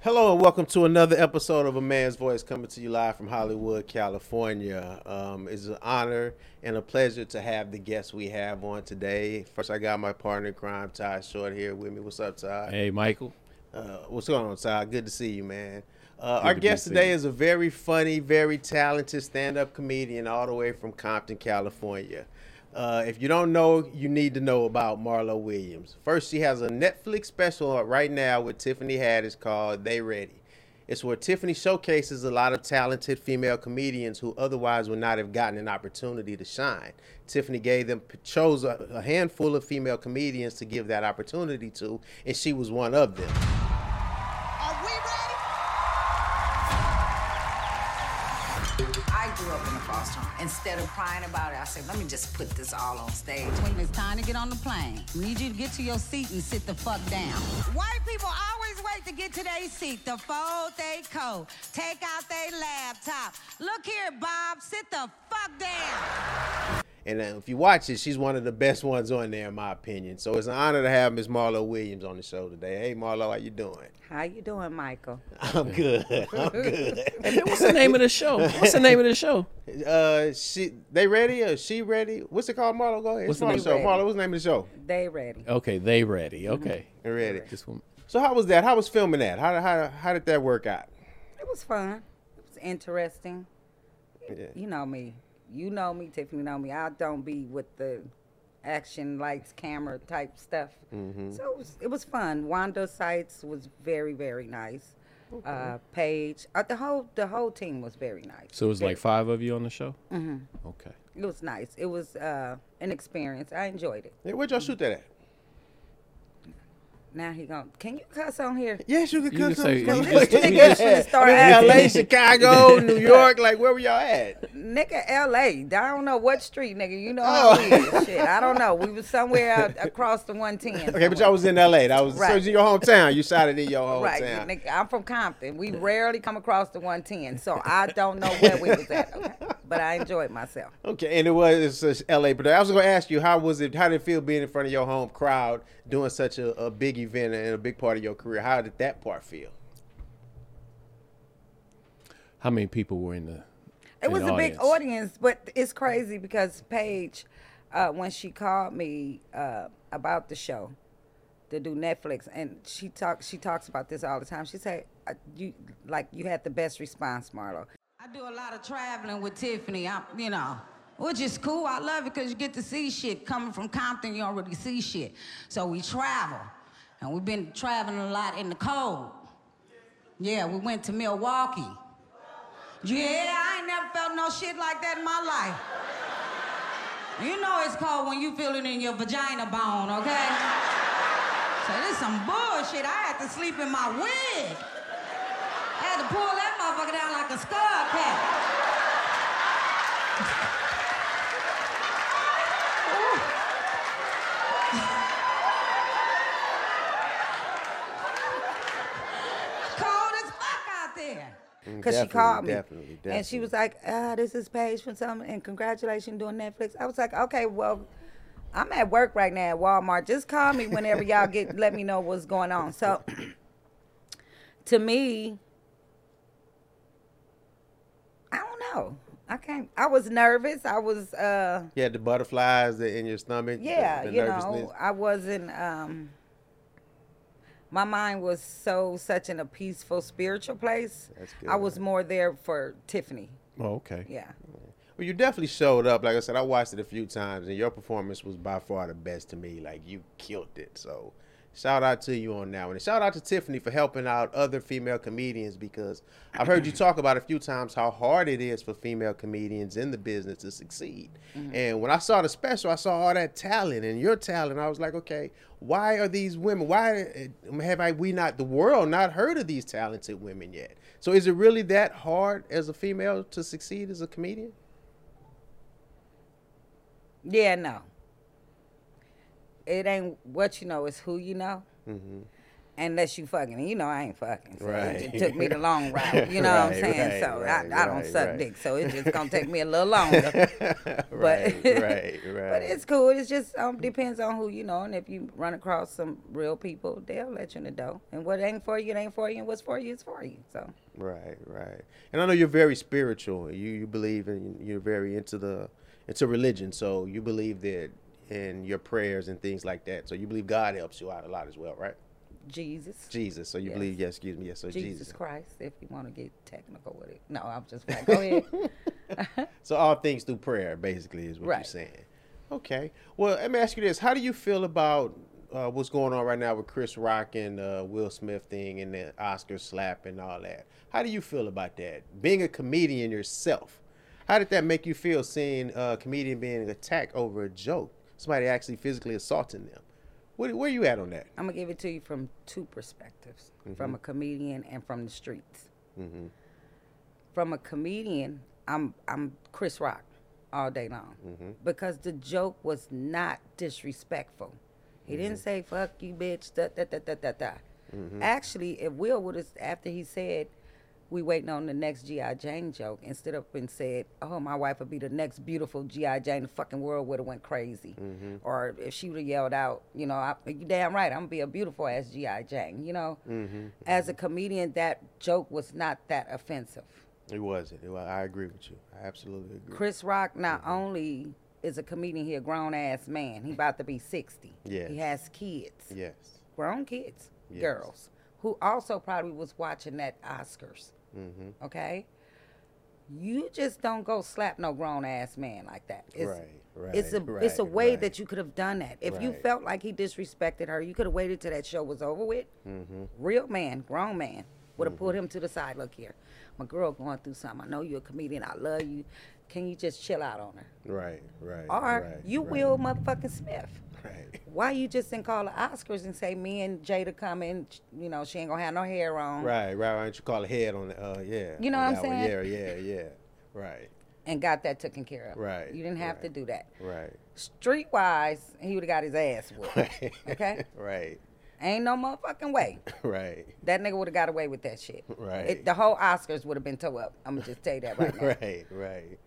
Hello and welcome to another episode of A Man's Voice coming to you live from Hollywood, California. Um, it's an honor and a pleasure to have the guests we have on today. First, I got my partner in crime, Ty Short, here with me. What's up, Ty? Hey, Michael. Uh, what's going on, Ty? Good to see you, man. Uh, our to guest today is a very funny, very talented stand-up comedian all the way from Compton, California. Uh, if you don't know, you need to know about Marlo Williams. First, she has a Netflix special right now with Tiffany Haddish called "They Ready." It's where Tiffany showcases a lot of talented female comedians who otherwise would not have gotten an opportunity to shine. Tiffany gave them chose a, a handful of female comedians to give that opportunity to, and she was one of them. Instead of crying about it, I said, let me just put this all on stage. When it's time to get on the plane, we need you to get to your seat and sit the fuck down. White people always wait to get to their seat to fold their coat, take out their laptop. Look here, Bob, sit the fuck down. And uh, if you watch it, she's one of the best ones on there, in my opinion. So it's an honor to have Miss Marlo Williams on the show today. Hey, Marlo, how you doing? How you doing, Michael? I'm good. I'm good. What's the name of the show? What's the name of the show? Uh, she, they ready? Or she ready? What's it called, Marlo? Go ahead. What's It's the Marlo name? show. Marlo, what's the name of the show? They ready. Okay, they ready. Okay, They ready. this one. So how was that? How was filming that? How how how did that work out? It was fun. It was interesting. Yeah. You know me. You know me, Tiffany know me. I don't be with the action lights, camera type stuff. Mm-hmm. So it was, it was fun. Wanda Sykes was very, very nice. Uh, Paige, uh, the whole the whole team was very nice. So it was Very- like five of you on the show. Mm-hmm. Okay. It was nice. It was uh, an experience. I enjoyed it. Where'd y'all shoot that at? Now he going Can you cuss on here? Yes, you could You can come. say- come- you come- just- come- you just- start I mean, asking. LA, Chicago, New York. Like where were y'all at? Nigga, L.A. I don't know what street, nigga. You know Oh. how we is. Shit, I don't know. We was somewhere out across the 110. Okay, but y'all was in LA. That was so Right. it's in your hometown. You shot it in your hometown. Right, nigga, I'm from Compton. We rarely come across the 110, so I don't know where we was at. Okay? But I enjoyed myself. Okay, and it was it's LA, but I was going to ask you, how was it? How did it feel being in front of your home crowd, doing such a, a big event and a big part of your career? How did that part feel? How many people were in the? It was the a big audience, but it's crazy because Paige, uh, when she called me uh, about the show to do Netflix, and she talks, she talks about this all the time. She said, uh, "You like you had the best response, Marlo." I do a lot of traveling with Tiffany, I, you know, which is cool. I love it because you get to see shit. Coming from Compton, you really see shit. So we travel. And we've been traveling a lot in the cold. Yeah, we went to Milwaukee. Yeah, I ain't never felt no shit like that in my life. You know it's cold when you feel it in your vagina bone, okay? So this some bullshit. I had to sleep in my wig. I had to pull that motherfucker down like a skull cap. Cold as fuck out there. Because she called me. definitely, And she was like, ah, this is Paige from something, and congratulations doing Netflix. I was like, okay, well, I'm at work right now at Walmart. Just call me whenever y'all get, let me know what's going on. So, to me, I don't know. I can't, I was nervous. I was, uh, You had the butterflies in your stomach. yeah, the you nervousness? know, I wasn't, um, my mind was so, such in a peaceful, spiritual place. That's good. I was more there for Tiffany. Oh, okay. Yeah. Well, you definitely showed up. Like I said, I watched it a few times, and your performance was by far the best to me. Like you killed it. So, shout out to you on that one, and shout out to Tiffany for helping out other female comedians because I've heard you talk about a few times how hard it is for female comedians in the business to succeed. Mm-hmm. And when I saw the special, I saw all that talent and your talent. I was like, okay, why are these women? Why eh, have I we not the world not heard of these talented women yet? So, is it really that hard as a female to succeed as a comedian? Yeah, no. It ain't what you know, it's who you know. unless you fucking. You know, I ain't fucking. So Right. It took me the long route. You know what I'm saying? right, so right, I, I don't right, suck right. dick. So it's just gonna take me a little longer. right, but right, right. but it's cool. It's just um depends on who you know, and if you run across some real people, they'll let you in the door. And what ain't for you, it ain't for you, and what's for you, is for you. So Right, right. And I know you're very spiritual. You you believe in you're very into the into religion. So you believe that in your prayers and things like that. So you believe God helps you out a lot as well, right? Jesus. Jesus. So you Yes. believe yes, excuse me, yes, so Jesus, Jesus. Christ, if you want to get technical with it. No, I'm just like, go ahead. So all things through prayer, basically, is what you're saying. Okay. Well, let me ask you this: How do you feel about uh, what's going on right now with Chris Rock and uh, Will Smith thing and the Oscar slap and all that? How do you feel about that? Being a comedian yourself, how did that make you feel seeing a comedian being attacked over a joke? Somebody actually physically assaulting them. Where, where you at on that? I'm gonna give it to you from two perspectives: from a mm-hmm. comedian and from the streets. Mm-hmm. From a comedian, I'm I'm Chris Rock all day long mm-hmm. because the joke was not disrespectful. He didn't say "fuck you, bitch." Da da da da da da. Actually, if Will would have after he said. We waiting on the next GI Jane joke. Instead of been said, "Oh, my wife would be the next beautiful GI Jane," the fucking world would have went crazy. Mm-hmm. Or if she would have yelled out, "You know, I, you damn right, I'm gonna be a beautiful ass GI Jane." You know, mm-hmm. as a mm-hmm. comedian, that joke was not that offensive. It wasn't. It wa- I agree with you. I absolutely agree. Chris Rock not only is a comedian, he a grown ass man. He about to be sixty. Yes. He has kids, Yes. grown kids, Yes. girls, who also probably was watching that Oscars. Mm-hmm. Okay. You just don't go slap no grown ass man like that. It's, Right, right, It's a it's a way right. that you could have done that. If you felt like he disrespected her, you could have waited till that show was over with. Mm-hmm. Real man, grown man, would have pulled him to the side. Look here, my girl going through something. I know you're a comedian. I love you. Can you just chill out on her? Right. Right. Or right, you right, will motherfucking Smith. Right. Why you just didn't call the Oscars and say me and Jada coming? You know she ain't gonna have no hair on. Right, right. Why don't you call a head on the, uh, yeah. You know what I'm that one. saying? Yeah, yeah, yeah. Right, And got that taken care of. Right, You didn't have to do that. right, Streetwise, he would have got his ass whooped. right. Okay? right, Ain't no motherfucking way. right, That nigga would have got away with that shit. Right. It, the whole Oscars would have been towed up. I'm gonna just tell you that right now. right, right.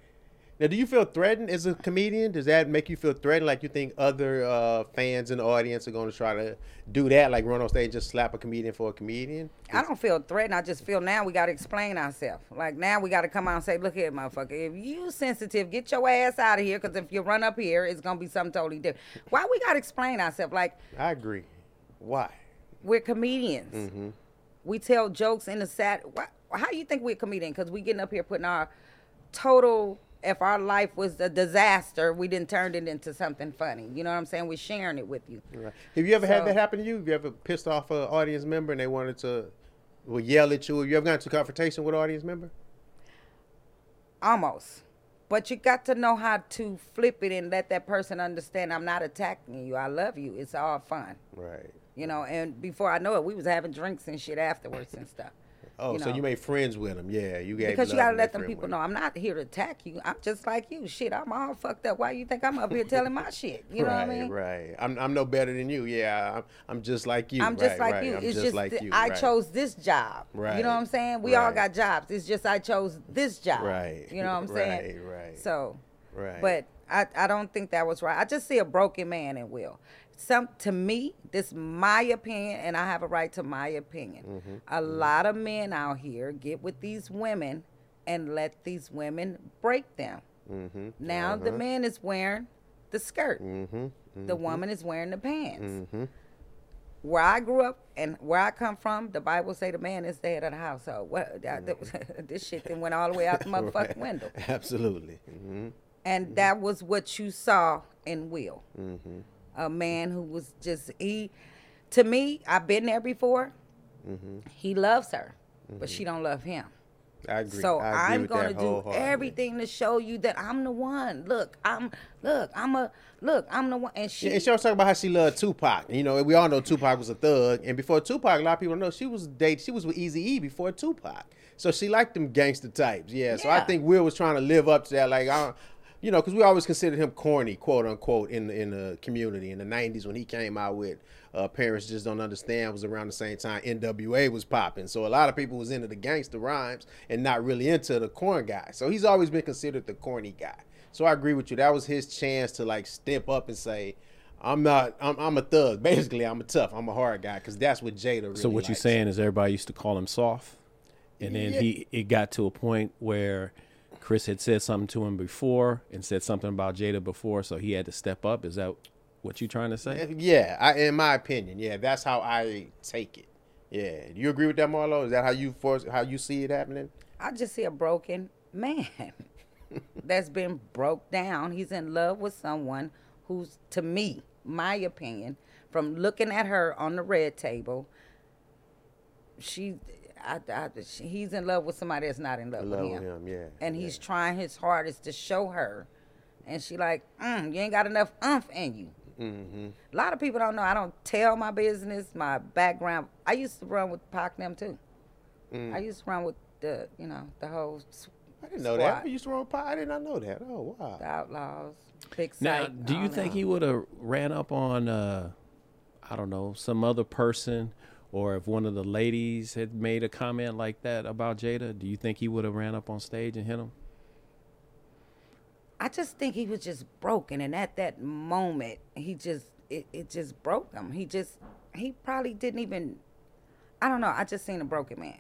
Now, do you feel threatened as a comedian? Does that make you feel threatened? Like you think other uh, fans in the audience are going to try to do that, like run on stage, just slap a comedian for a comedian? I don't feel threatened. I just feel now we got to explain ourselves. Like now we got to come out and say, look here, motherfucker. If you sensitive, get your ass out of here. Because if you run up here, it's gonna be something totally different. Why we got to explain ourselves? Like I agree. Why? we're comedians. Mm-hmm. We tell jokes in the sad. Why, how do you think we're a comedian? Because we getting up here putting our total. If our life was a disaster, we didn't turn it into something funny. You know what I'm saying? We're sharing it with you. Right. Have you ever had that happen to you? Have you ever pissed off an audience member and they wanted to well, yell at you? Have you ever gotten into confrontation with an audience member? Almost. But you got to know how to flip it and let that person understand I'm not attacking you. I love you. It's all fun. Right. You know, and before I know it, we was having drinks and shit afterwards and stuff. Oh, You so you made friends with them? Yeah, you gave Because you gotta let them people know. I'm not here to attack you. I'm just like you. Shit, I'm all fucked up. Why you think I'm up here telling my shit? You know right, what I mean? right. I'm I'm no better than you. Yeah, I'm I'm just like you. I'm just right, like right. you. I'm it's just, just like you. I chose this job. Right. You know what I'm saying? We all got jobs. It's just I chose this job. Right, You know what I'm saying? right, right. So, Right. but I, I don't think that was right. I just see a broken man in Will. Some to me, this my opinion, and I have a right to my opinion. Mm-hmm, A lot of men out here get with these women and let these women break them. Mm-hmm. Now the man is wearing the skirt. Mm-hmm. The woman is wearing the pants. Mm-hmm. Where I grew up and where I come from, the Bible say the man is the head of the household. What this shit then went all the way out the motherfucking window, Absolutely. Mm-hmm. and that was what you saw in Will, Mm-hmm. A man who was just he. To me, I've been there before. Mm-hmm. He loves her, but she don't love him. I agree. So I agree I'm with gonna do everything to show you that I'm the one. Look, I'm look, I'm a look, I'm the one. And she, Yeah, and she was talking about how she loved Tupac. You know, we all know Tupac was a thug, and before Tupac, a lot of people know she was date. She was with Eazy E before Tupac, so she liked them gangster types. Yeah, so I think Will was trying to live up to that. Like, I, you know, because we always considered him corny, quote unquote, in the in the community in the '90s when he came out with uh, parents just don't understand was around the same time NWA was popping. So a lot of people was into the gangster rhymes and not really into the corn guy. So he's always been considered the corny guy. So I agree with you. That was his chance to like step up and say, "I'm not. I'm, I'm a thug. Basically, I'm a tough. I'm a hard guy." Because that's what Jada. Really So what you likes. saying is everybody used to call him soft, and then Yeah. he it got to a point where Chris had said something to him before and said something about Jada before, so he had to step up. Is that what you're trying to say? Yeah, I, in my opinion, yeah, that's how I take it. Yeah, do you agree with that, Marlo? Is that how you force how you see it happening? I just see a broken man that's been broke down. He's in love with someone who's, to me, my opinion, from looking at her on the red table, she, I, I, he's in love with somebody that's not in love, love with with him. him, yeah, And yeah. he's trying his hardest to show her, and she like, mm, you ain't got enough umph in you. Mm-hmm. A lot of people don't know. I don't tell my business, my background. I used to run with Pac them too. Mm. I used to run with the, you know, the whole I didn't know that. I used to run with pie. I did not know that. Oh wow. the Outlaws, Big Now, Sight, do you think them. he would have ran up on, uh, I don't know, some other person, or if one of the ladies had made a comment like that about Jada, do you think he would have ran up on stage and hit him? I just think he was just broken, and at that moment, he just it, it just broke him. He just he probably didn't even. I don't know. I just seen a broken man.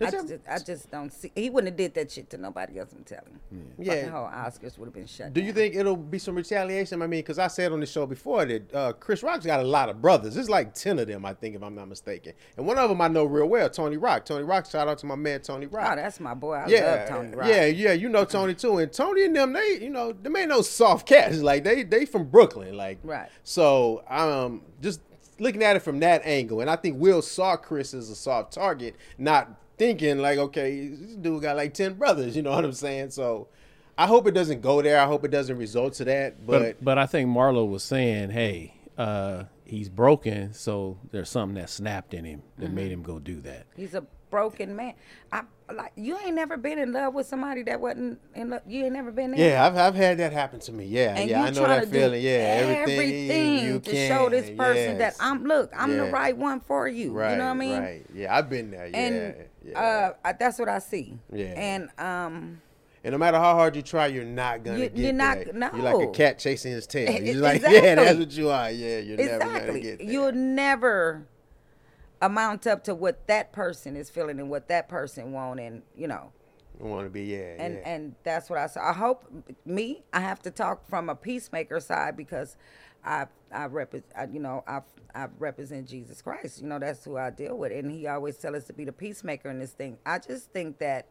I Is just, I just don't see. He wouldn't have did that shit to nobody else. I'm telling you. Yeah. Fucking whole Oscars would have been shut. Do you think it'll be some retaliation? I mean, because I said on the show before that uh, Chris Rock's got a lot of brothers. There's like ten of them, I think, if I'm not mistaken. And one of them I know real well, Tony Rock. Tony Rock. Shout out to my man Tony Rock. Oh, that's my boy. I yeah, love Tony Rock. yeah, yeah. You know Tony too, and Tony and them, they, you know, them ain't no soft cats. Like they, they from Brooklyn, like. Right. So, um, just looking at it from that angle, and I think Will saw Chris as a soft target, not thinking like, okay, this dude got like ten brothers. You know what I'm saying? So, I hope it doesn't go there. I hope it doesn't result to that. But, But but I think Marlo was saying, hey, uh, he's broken, so there's something that snapped in him that Mm-hmm. made him go do that. He's a broken man. I like you ain't never been in love with somebody that wasn't in love. You ain't never been there. yeah, I've, I've had that happen to me. Yeah, And yeah, I know that feeling. Yeah, everything, everything you to can. show this person yes. that I'm look, I'm the right one for you. Right, you know what I mean? Right. Yeah, I've been there. Yeah. And yeah. uh, that's what I see. Yeah. And um, And no matter how hard you try, you're not gonna You- get you're not- no. You're like a cat chasing his tail. You're like, Exactly. yeah, that's what you are. Yeah, you're never gonna exactly, get you'll never amount up to what that person is feeling and what that person want, and you know. want to be, yeah, and yeah. and that's what I say. I hope me. I have to talk from a peacemaker side because I I represent you know I I represent Jesus Christ. You know that's who I deal with, and He always tell us to be the peacemaker in this thing. I just think that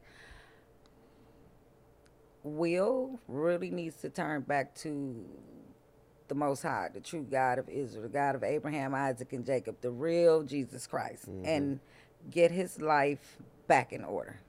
Will really needs to turn back to the Most High, the true God of Israel, the God of Abraham, Isaac, and Jacob, the real Jesus Christ, mm-hmm. and get his life back in order.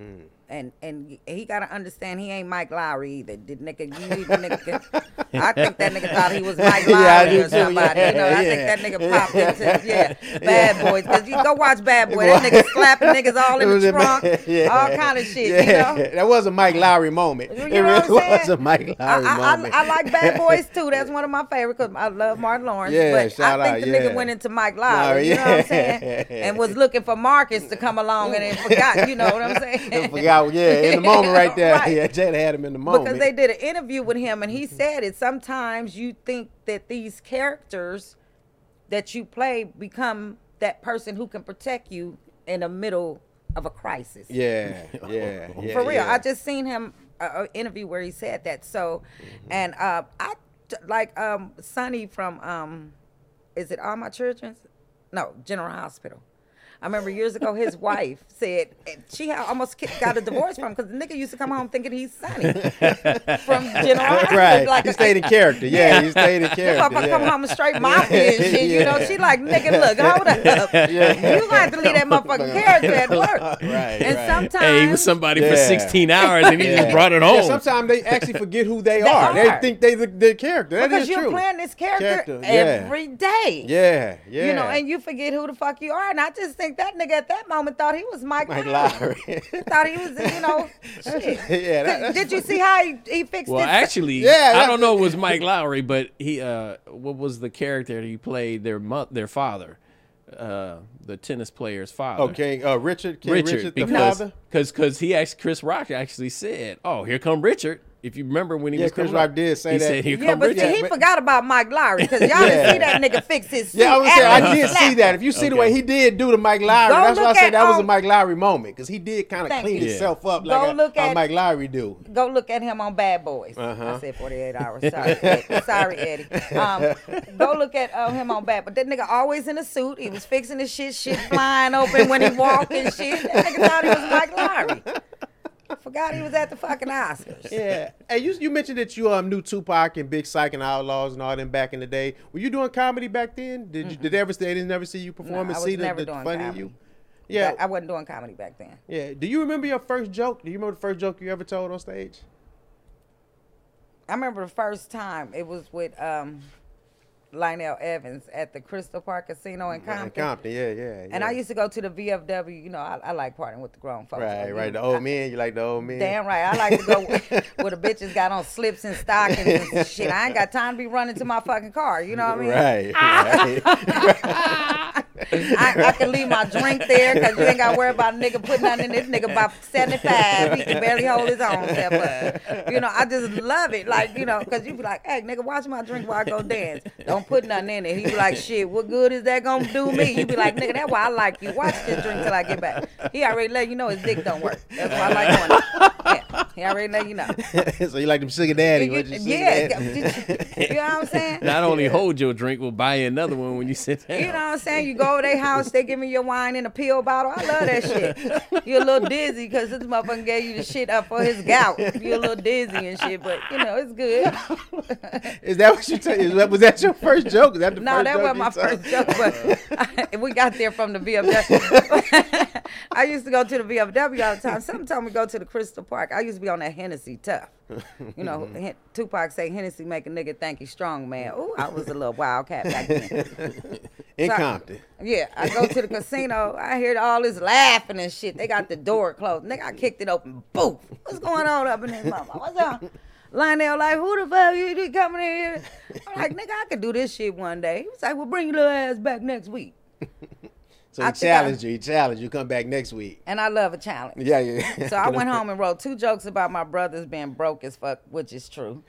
Mm. And and he gotta understand he ain't Mike Lowrey either. Did nigga you nigga I think that nigga thought he was Mike Lowrey do or somebody. you know, yeah, I think that nigga popped into yeah, bad boys. Cause you go watch Bad Boy, that nigga slapping niggas all in the trunk, yeah. all kind of shit, Yeah, you know. that was a Mike Lowrey moment. You it know really what I'm saying? was a Mike Lowrey I, I, moment. I, I like Bad Boys too. That's one of my favorite because I love Martin Lawrence. Yeah, but shout I think out, the yeah. nigga went into Mike Lowrey. Lowrey, you know what I'm saying? And was looking for Marcus to come along and then forgot. You know what I'm saying? I forgot, yeah, in the moment right there. Right. Yeah, Jada had him in the moment. because they did an interview with him and he said it sometimes you think that these characters that you play become that person who can protect you in the middle of a crisis yeah, yeah, yeah. for real yeah. i just seen him uh, interview where he said that so Mm-hmm. and uh i t- like um sonny from um is it all my children's no general hospital I remember years ago, his wife said she had almost got a divorce from him because the nigga used to come home thinking he's Sonny from General Hospital. right. Like, he stayed in character. Yeah, he stayed in This character. motherfucker yeah. come home and straight mafia and shit. You know, Yeah. she like, nigga, look, hold up. Yeah. You gonna have to leave that motherfucking character at work. Right, And right. sometimes Hey, he was somebody for 16 hours and he Yeah. just brought it Yeah, home. sometimes they actually forget who they, They are. They think they the, the character. That because is you're true. playing this character, Character, yeah. every day. Yeah, yeah. You know, and you forget who the fuck you are. And I just think think that nigga at that moment thought he was Mike, Mike Lowrey. Lowrey. thought he was, you know, shit. yeah, that, Did you see how he, he fixed Well, his actually, Yeah, I don't know. It was Mike Lowrey, but he uh, what was the character that he played? Their mo- their father, uh, the tennis player's father. Okay, uh, Richard, King Richard, Richard, the because father. because because he actually Chris Rock actually said, "Oh, here come Richard." If you remember when he Yeah, was Chris Rock did say he that. Said, Yeah, but Richard. see, he but- forgot about Mike Lowrey because y'all Yeah. didn't see that nigga fix his suit. Yeah, I was saying I did see that. If you see the way he did do the Mike Lowrey, Go that's why I said at, that was a um, Mike Lowrey moment because he did kind of clean you. himself up Go like a, look how at- Mike Lowrey do. Go look at him on Bad Boys. Uh-huh. I said 48 hours. Sorry, Eddie. Sorry, Eddie. Um, go look at uh, him on Bad. But that nigga always in a suit. He was fixing his shit, shit flying open when he walked and shit. That nigga thought he was Mike Lowrey. Forgot he was at the fucking Oscars. Yeah. Hey, you you mentioned that you um knew Tupac and Big Syke and Outlaws and all them back in the day. Were you doing comedy back then? Did you did they ever they didn't never see you perform No, and see the, the funny comedy. you? Yeah. I wasn't doing comedy back then. yeah. Do you remember your first joke? Do you remember the first joke you ever told on stage? I remember the first time it was with um, Lionel Evans at the Crystal Park Casino in In Compton. Compton, yeah, yeah. And I used to go to the VFW. You know, I, I like partying with the grown folks. Right, right. know, The I- old men, you like the old men. Damn right. I like to go where the bitches got on slips and stockings and shit. I ain't got time to be running to my fucking car. You know what I mean? Right, right. I, I can leave my drink there because you ain't got to worry about a nigga putting nothing in this nigga about 75. He can barely hold his own self up. You know, I just love it. Like, you know, because you be like, hey, nigga, watch my drink while I go dance. Don't put nothing in it. He be like, shit, what good is that going to do me? You be like, nigga, that's why I like you. Watch this drink till I get back. He already let you know his dick don't work. That's why I like doing. Yeah, he already let you know. so you like them sugar daddy? You- you sugar yeah, daddy? you know what I'm saying? Not only hold your drink, we'll buy you another one when you sit down. You know what I'm saying? You go over their house, they give me your wine in a pill bottle. I love that shit. You're a little dizzy because this motherfucker gave you the shit up for his gout. You're a little dizzy and shit, but you know, it's good. Is that what you tell? Is that, was that your first joke? Is that the No, first that joke wasn't my told? first joke, but we got there from the VFW. I used to go to the VFW all the time. Sometimes we go to the Crystal Park. I used to be on that Hennessy tough. You know, Hen- Tupac say Hennessy make a nigga think he's strong, man. Ooh, I was a little wildcat back then. in So- Compton. Yeah, I go to the casino. I hear all this laughing and shit. They got the door closed. Nigga, I kicked it open. Boof. What's going on up in this mama? What's up? Lionel like, who the fuck you you coming in here? I'm like, nigga, I could do this shit one day. He was like, well, bring your little ass back next week. So I he think I- challenged you. He challenged you. Come back next week. And I love a challenge. Yeah, yeah. So I went home and wrote two jokes about my brothers being broke as fuck, which is true.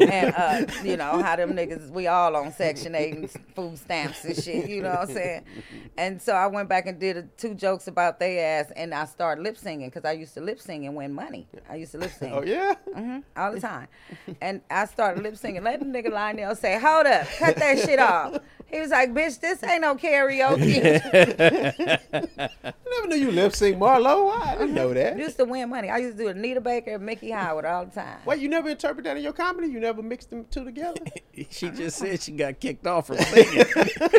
and uh, you know, how them niggas we all on section eight and food stamps and shit, you know what I'm saying? And so I went back and did a, two jokes about they ass and I started lip singing because I used to lip sing and win money. I used to lip sing. Oh yeah. hmm all the time. And I started lip singing. Let the nigga Lionel say, Hold up, cut that shit off. He was like, Bitch, this ain't no karaoke. I never knew you lip sync Marlo. I didn't know that. used to win money. I used to do Anita Baker and Miki Howard all the time. Wait, you never interpret that in your comedy? You never mixed them two together? She just said she got kicked off from singing.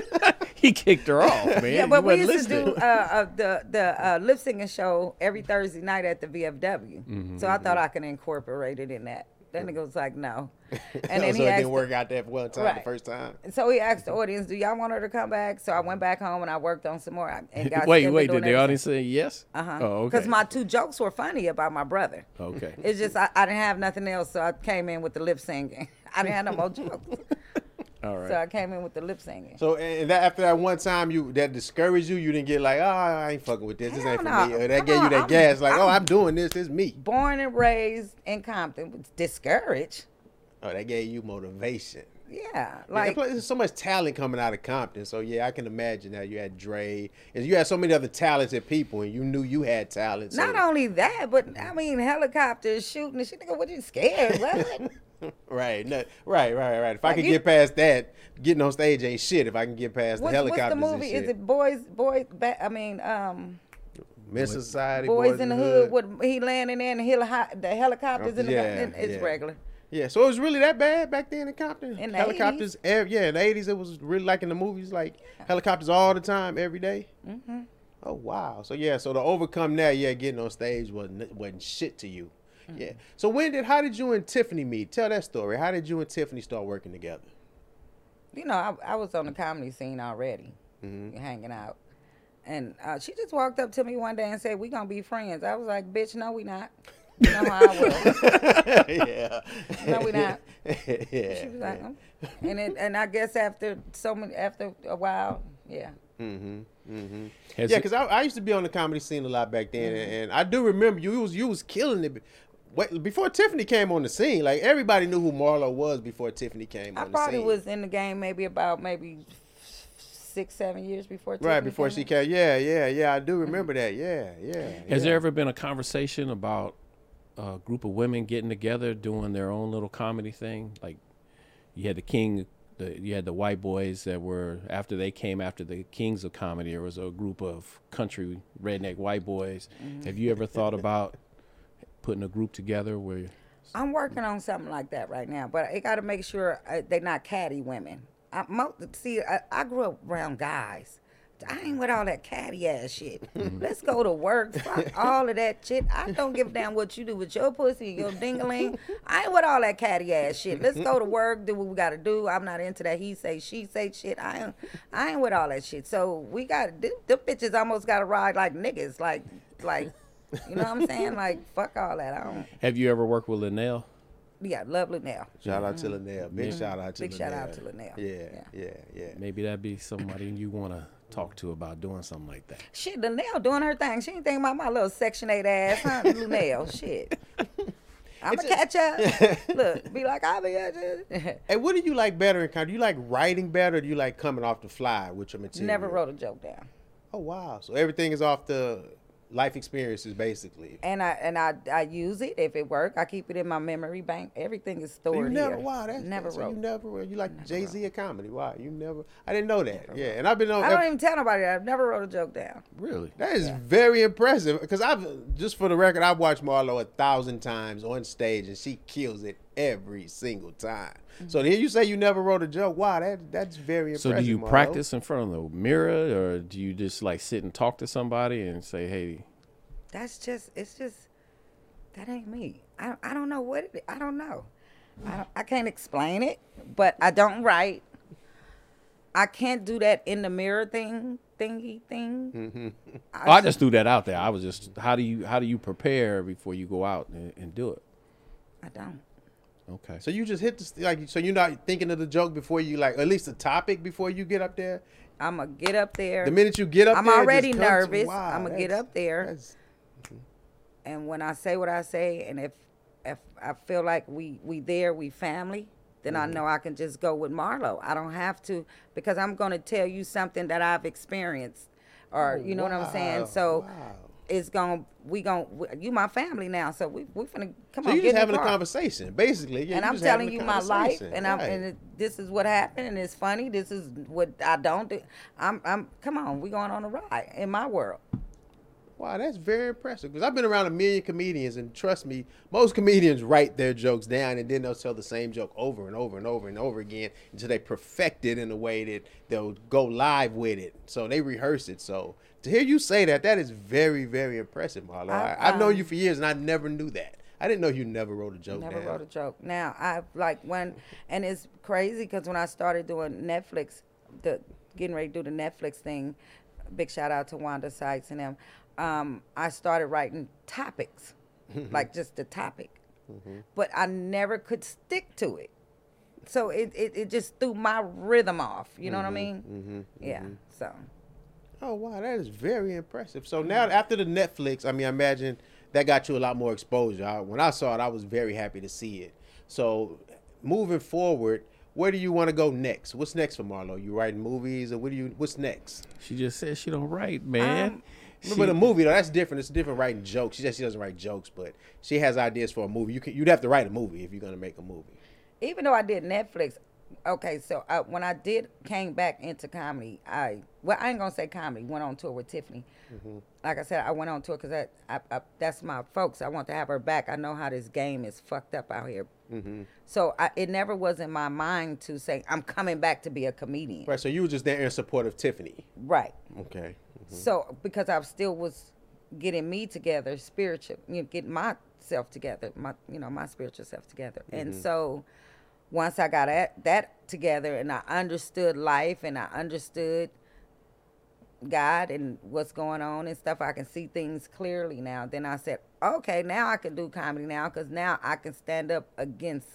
he kicked her off, man. Yeah, but You we wasn't used to do uh, uh, the the uh, lip singing show every Thursday night at the VFW. Mm-hmm, So I thought I could incorporate it in that. That nigga was like, no. And then so he didn't work out that one time, the first time. so he asked the audience, "Do y'all want her to come back?" So I went back home and I worked on some more. And got wait, wait. Did the everything. audience say yes? Uh huh. Oh, okay. Because my two jokes were funny about my brother. okay. It's just I, I didn't have nothing else, so I came in with the lip singing. I didn't have no more jokes, All right. so I came in with the lip singing. So and that after that one time you that discouraged you, you didn't get like, oh, I ain't fucking with this. This ain't for Hell me. Or that Come gave you that I'm- gas, like, oh, I'm- I'm doing this. It's me. Born and raised in Compton, was discouraged. Oh, that gave you motivation. Yeah, Like, like plus, there's so much talent coming out of Compton. So yeah, I can imagine that you had Dre, and you had so many other talented people, and you knew you had talent. So. Not only that, but I mean, helicopters shooting and shit. Nigga, what you scared? What? Right, no, right, right, right. If I can you- get past that, getting on stage ain't shit. If I can get past what's, the what's helicopters the and movie? Is it Boys, Boys? Ba- I mean, um, Men's Society, Boys, in the Hood. What he landing in the, heli- the helicopters in the Yeah? It's yeah. regular. Yeah, so it was really that bad back then in Compton. In the helicopters, ev- yeah, in the eighties, it was really like in the movies, like helicopters all the time, every day. Mm-hmm. Oh wow! So yeah, so to overcome that, yeah, getting on stage wasn't wasn't shit to you. Mm-hmm. Yeah. So when did how did you and Tiffany meet? Tell that story. How did you and Tiffany start working together? You know, I, I was on the comedy scene already, Mm-hmm. hanging out, And uh, she just walked up to me one day and said, "We gonna be friends." I was like, "Bitch, no, we not." You know how I was. yeah. No, we not. yeah. She was like, "Mm." and it, and I guess after so many, after a while, yeah. Mm-hmm. Mm-hmm. Has yeah, because I, I used to be on the comedy scene a lot back then, Mm-hmm. and I do remember you was you was killing it. Wait, before Tiffany came on the scene, like everybody knew who Marlo was before Tiffany came I on the probably scene. was in the game maybe about maybe six, seven years before. right Tiffany before came she in. came. Yeah, yeah, yeah. I do remember that. Yeah, yeah. Has yeah. there ever been a conversation about a group of women getting together doing their own little comedy thing? Like you had the king, the, you had the white boys that were after they came after the kings of comedy. There was a group of country redneck white boys. Mm-hmm. Have you ever thought about putting a group together where? I'm working on something like that right now, but I got to make sure uh, they're not catty women. I, mo- see, I, I grew up around guys. I ain't with all that catty ass shit. Let's go to work. Fuck all of that shit. I don't give a damn what you do with your pussy, your dingaling. I ain't with all that catty ass shit. Let's go to work, do what we gotta do. I'm not into that he say, she say shit. I ain't, I ain't with all that shit. So we got them bitches almost gotta ride like niggas, like, like, you know what I'm saying? Like, fuck all that. I don't. Have you ever worked with Luenell? Yeah, love now. Shout out to mm-hmm. Luenell. Big shout out to Big Luenell. Big shout out to Luenell. Yeah, yeah, yeah. Maybe that'd be somebody you want to talk to about doing something like that. Shit, Luenell doing her thing. She ain't thinking about my little Section 8 ass, huh? Luenell, shit. I'm going to catch up. Look, be like, I'll be at you. Hey, what do you like better in comedy? Do you like writing better or do you like coming off the fly with your material? Never wrote a joke down. Oh, wow. So everything is off the life experiences, basically. And I and I I use it if it work. I keep it in my memory bank. Everything is stored you never, here. wow, that's never so wrote. You never wrote. You like Jay Z of comedy. Why you never. I didn't know that. Yeah, and I've been on. I don't even tell nobody that. I've never wrote a joke down. Really? That is very impressive because I've just for the record, I've watched Marlo a thousand times on stage and she kills it every single time. Mm-hmm. So to hear you say you never wrote a joke, wow, that that's very So do you Marlo. practice in front of the mirror, or do you just like sit and talk to somebody and say, "Hey, That's just it's just that ain't me. I I don't know what it is. I don't know. I don't, I can't explain it, but I don't write. I can't do that in the mirror thing thingy thing. Mm-hmm. Oh, I just threw that out there. I was just how do you how do you prepare before you go out and, and do it? I don't. Okay. So you just hit the like so you're not thinking of the joke before you like at least the topic before you get up there. I'm gonna get up there. The minute you get up I'm there, it just already comes to- nervous. wow, I'ma get up there. that's- and when I say what I say, and if if I feel like we we there, we family, then Mm-hmm. I know I can just go with Marlo. I don't have to because I'm gonna tell you something that I've experienced, or Oh, you know what I'm saying. So wow. It's gonna we gonna you my family now. So we we finna come So on. you're just having a conversation, basically. Yeah, and I'm telling you my life, and I'm and it, this is what happened, and it's funny. This is what I don't do. I'm I'm come on, we going on a ride in my world. Wow, that's very impressive. Because I've been around a million comedians, and trust me, most comedians write their jokes down, and then they'll tell the same joke over and over and over and over again until they perfect it in a way that they'll go live with it. So they rehearse it. So to hear you say that, that is very, very impressive, Marlo. I, I- I've known you for years, and I never knew that. I didn't know you never wrote a joke Never down. wrote a joke. Now I like when, and it's crazy because when I started doing Netflix, the getting ready to do the Netflix thing, big shout out to Wanda Sykes and them. Um, I started writing topics, mm-hmm. like just the topic, mm-hmm. but I never could stick to it. So it, it, it just threw my rhythm off. You know what I mm-hmm. mean? Yeah. So Oh wow, that is very impressive. So now after the Netflix, I mean, I imagine that got you a lot more exposure. I, when I saw it, I was very happy to see it. So moving forward, where do you want to go next? What's next for Marlo? You writing movies, or what do you? What's next? She just said she don't write, man. Um, She- But a movie though, that's different. It's different writing jokes. She says she doesn't write jokes, but she has ideas for a movie. You can, you'd have to write a movie if you're gonna make a movie. even though I did Netflix, okay, so I, when I did came back into comedy, I well, I ain't gonna say comedy. Went on tour with Tiffany. Mm-hmm. Like I said, I went on tour because I, I, I, that's my folks. I want to have her back. I know how this game is fucked up out here. Mm-hmm. So I, it never was in my mind to say I'm coming back to be a comedian. Right. So you were just there in support of Tiffany. Right. Okay. Mm-hmm. So because I still was getting me together, spiritual, you know, getting myself together, my you know my spiritual self together, and mm-hmm. so once I got at, that together and I understood life and I understood God and what's going on and stuff. I can see things clearly now. Then I said, okay, now I can do comedy now because now I can stand up against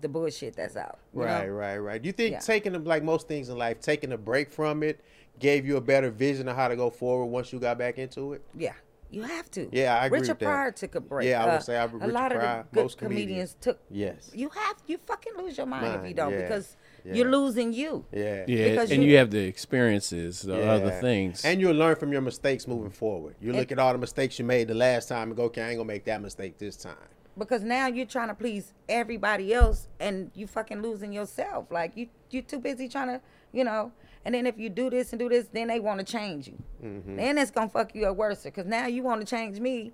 the bullshit that's out. you know? Right, right, right. Do you think Yeah. taking a, like most things in life, taking a break from it gave you a better vision of how to go forward once you got back into it? Yeah, you have to. Yeah, I agree Richard with that. Pryor took a break. Uh, Yeah, I would say I- a Richard lot of Pryor, the good most comedians, comedians. took. Yes. You have you fucking lose your mind, if you don't yeah, because yeah. you're losing you. Yeah. Yeah, Because and you- you, have the experiences, the other things. And you'll learn from your mistakes moving forward. You look at all the mistakes you made the last time and go, okay, I ain't gonna make that mistake this time. Because now you're trying to please everybody else and you fucking losing yourself. Like you you're too busy trying to, you know. And then if you do this and do this, then they want to change you. Mm-hmm. Then it's gonna fuck you up worse. Because now you want to change me.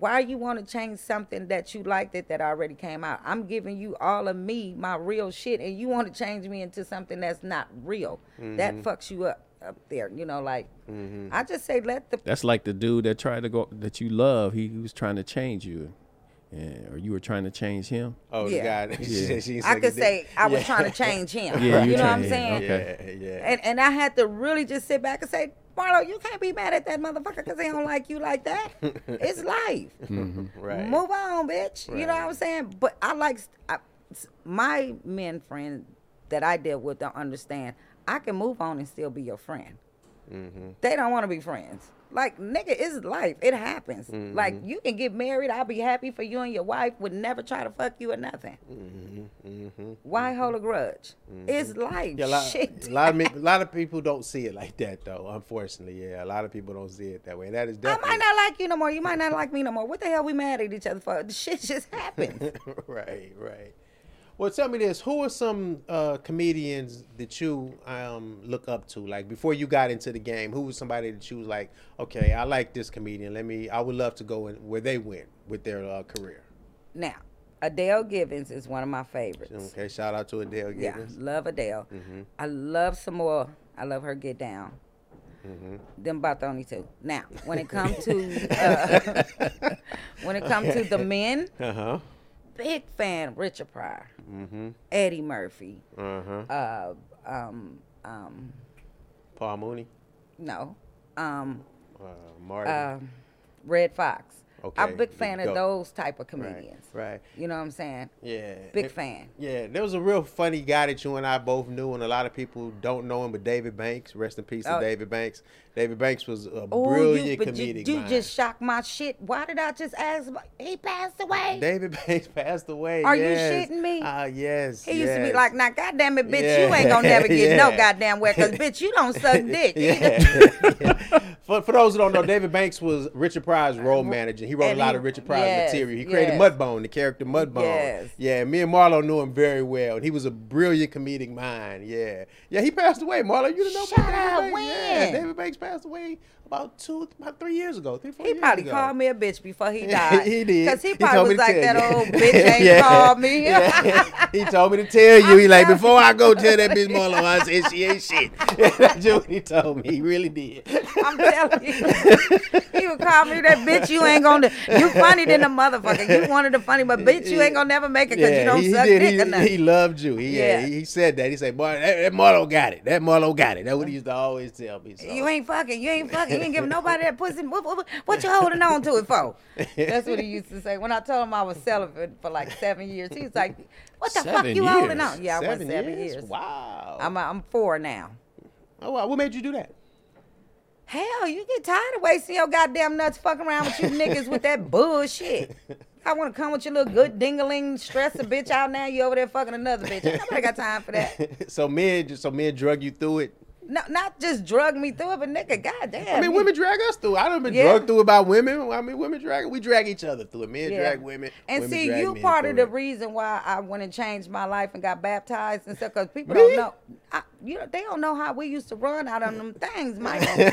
Why you want to change something that you liked it that already came out? I'm giving you all of me, my real shit, and you want to change me into something that's not real. That Mm-hmm. fucks you up up there. You know, like I just say let the That's like the dude that tried to go that you love. He, he was trying to change you, and, or you were trying to change him. Oh, Yeah. the guy. Yeah. she I could say I was Yeah. trying to change him. Yeah, you you know what I'm saying? okay. Yeah, yeah. And and I had to really just sit back and say, Marlo, you can't be mad at that motherfucker because they don't like you like that. it's life. right. Move on, bitch. You know what I'm saying? But I like I, my men friend that I deal with don't understand. I can move on and still be your friend. Mm-hmm. They don't want to be friends. Like nigga, it's life. It happens. Mm-hmm. Like you can get married. I'll be happy for you and your wife. Would never try to fuck you or nothing. Why hold a grudge? It's life. Mm-hmm. Yeah, a lot, Shit. a lot of me, a lot of people don't see it like that though. Unfortunately, yeah, a lot of people don't see it that way. That is I might not like you no more. You might not like me no more. What the hell we mad at each other for? The shit just happened. right, right. Well, tell me this: Who are some uh, comedians that you um, look up to? Like before you got into the game, who was somebody that you was like, okay, I like this comedian. Let me. I would love to go in where they went with their uh, career. now, Adele Givens is one of my favorites. Okay, shout out to Adele Givens. Yeah, love Adele. Mm-hmm. I love some more. I love her Get Down. Mm-hmm. Them about the only two. Now, when it comes to uh, when it comes to the men, Uh huh. big fan Richard Pryor, Mm-hmm. Eddie Murphy, Uh huh. uh, um, um, Paul Mooney. no, um, Uh, Marty. um, Redd Foxx. Okay, I'm a big fan of those type of comedians. Right. You know what I'm saying? Yeah. Big It- fan. Yeah, there was a real funny guy that you and I both knew, and a lot of people don't know him, but David Banks. Rest in peace to Oh. David Banks. David Banks was a Oh, brilliant you, you, comedic you mind. just shocked my shit. Why did I just ask? He passed away. David Banks passed away. Are you yes. shitting me? Ah, yes. He used to be like, "Now, goddamn it, bitch, Yeah. you ain't gonna never get no goddamn where, cause bitch, you don't suck dick." Yeah. for, for those who don't know, David Banks was Richard Pryor's role manager. He wrote And a lot he- of Richard Pryor's yes, material. He created yes. Mudbone, the character Mudbone. Yes. Yeah, me and Marlo knew him very well. And he was a brilliant comedic mind. Yeah. Yeah, he passed away. Marlo, you didn't know Shut about David Banks? Yeah. David Banks passed away about two, about three years ago. Three, four He years probably ago. called me a bitch before he died. he did. Cause he probably me was like that you. old bitch ain't Yeah. called me. Yeah. he told me to tell you. He like before I go tell that bitch Marlo, I said she ain't shit. That's what he told me. He really did. I'm telling you, he would call me that bitch. You ain't gonna. You funny than a motherfucker. You wanted the funny, but bitch, you ain't gonna never make it because you don't he, suck he did. dick He, he loved you. He, yeah. Yeah. he, he said that. He said, "Boy, that, that Marlo got it. That Marlo got it." That's what he mm. used to always tell me. So. You ain't fucking. You ain't fucking. You ain't giving nobody that pussy. What, what, what you holding on to it for? That's what he used to say. When I told him I was celibate for like seven years, he was like, "What the fuck Seven you holding on?" Yeah, I was seven years. Wow. I'm I'm four now. oh, wow. What made you do that? Hell, you get tired of wasting your goddamn nuts fucking around with you niggas with that bullshit. I want to come with your little good dingaling, stress a bitch out now. You over there fucking another bitch. Nobody got time for that. so men, so men drug you through it. No, not just drug me through it, but nigga, goddamn. I mean, women drag us through. I done been Yeah. drugged through about women. I mean, women drag. We drag each other through it. Men Yeah. drag women. And women see, you part of the it. reason why I went and changed my life and got baptized and stuff. Because people Me? don't know, I, you know, they don't know how we used to run out on them things, Michael.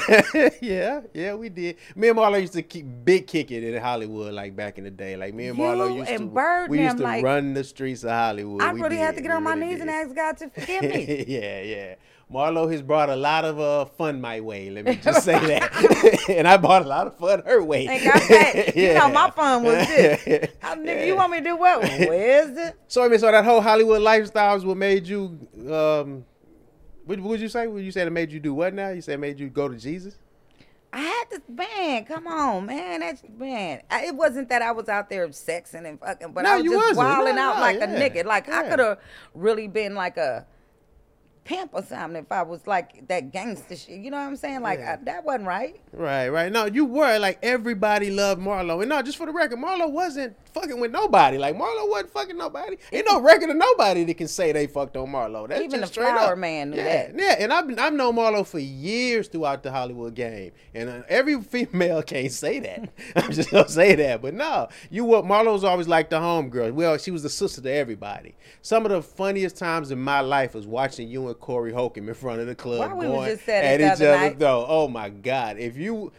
yeah, yeah, we did. Me and Marlo used to keep big kicking in Hollywood, like back in the day. Like me and Marlo used and to, Bird we used to like- run the streets of Hollywood. I We really had to get on We my really knees and ask God to forgive me. yeah, yeah. Marlo has brought a lot of uh, fun my way. Let me just say that, and I brought a lot of fun her way. And got back. You know, my fun was this. I, Yeah. nigga, you want me to do what? Where's it? So I mean, so that whole Hollywood lifestyle is what made you um, What would you say? Would you say it made you do what now? You said it made you go to Jesus? I had to, man. Come on, man. That's man. I, it wasn't that I was out there sexing and fucking, but No, I was just wasn't. wilding No, out no, like yeah, a nigga. Like I could have really been like a pimp or something if I was like that gangster shit. You know what I'm saying? Like Yeah. I, that wasn't right. Right, right. No, you were like everybody loved Marlo, and no, just for the record, Marlo wasn't fucking with nobody. Like Marlo wasn't fucking nobody. Ain't no record of nobody that can say they fucked on Marlo. That's Even just the straight Flower up. Man knew yeah, that. Yeah, and I've been, I've known Marlo for years throughout the Hollywood game, and uh, every female can't say that. I'm just gonna say that, but no, you what Marlo's always like the homegirl. Well, she was the sister to everybody. Some of the funniest times in my life was watching you and Corey Holcomb in front of the club Why we going just at at it the each other other night? though. Oh my God! If you,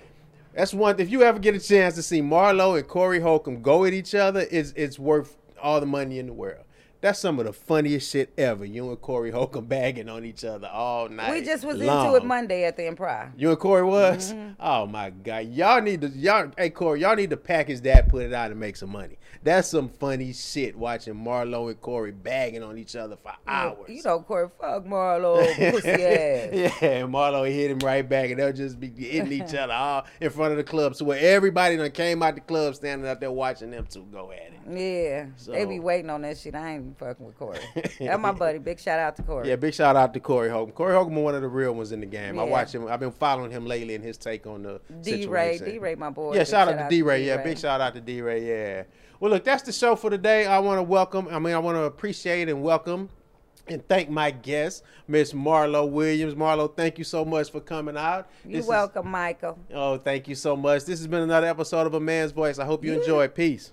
that's one. If you ever get a chance to see Marlo and Corey Holcomb go at each other, it's it's worth all the money in the world. That's some of the funniest shit ever. You and Corey Holcomb bagging on each other all night. we just was long. into it Monday at the Improv. You and Corey was? Mm-hmm. Oh my God. Y'all need to y'all hey Corey, y'all need to package that, put it out and make some money. That's some funny shit watching Marlo and Corey bagging on each other for hours. You know, Corey, fuck Marlo, pussy ass. yeah, Marlo hit him right back, and they'll just be hitting each other all in front of the club. So where everybody that came out the club standing out there watching them two go at it. Yeah, they be waiting on that shit. I ain't fucking with Corey. That's my buddy. Big shout out to Corey. Yeah, big shout out to Corey Holcomb. Corey Holcomb is one of the real ones in the game. I watch him. I've been following him lately and his take on the D Ray. D Ray, my boy. Yeah, Big shout out to D Ray. Yeah, big shout out to D Ray. Yeah. Well, look, that's the show for today. I want to welcome. I mean, I want to appreciate and welcome and thank my guest, Miss Marlo Williams. Marlo, thank you so much for coming out. You're This is- welcome, Michael. oh, thank you so much. This has been another episode of A Man's Voice. I hope you enjoyed. Peace.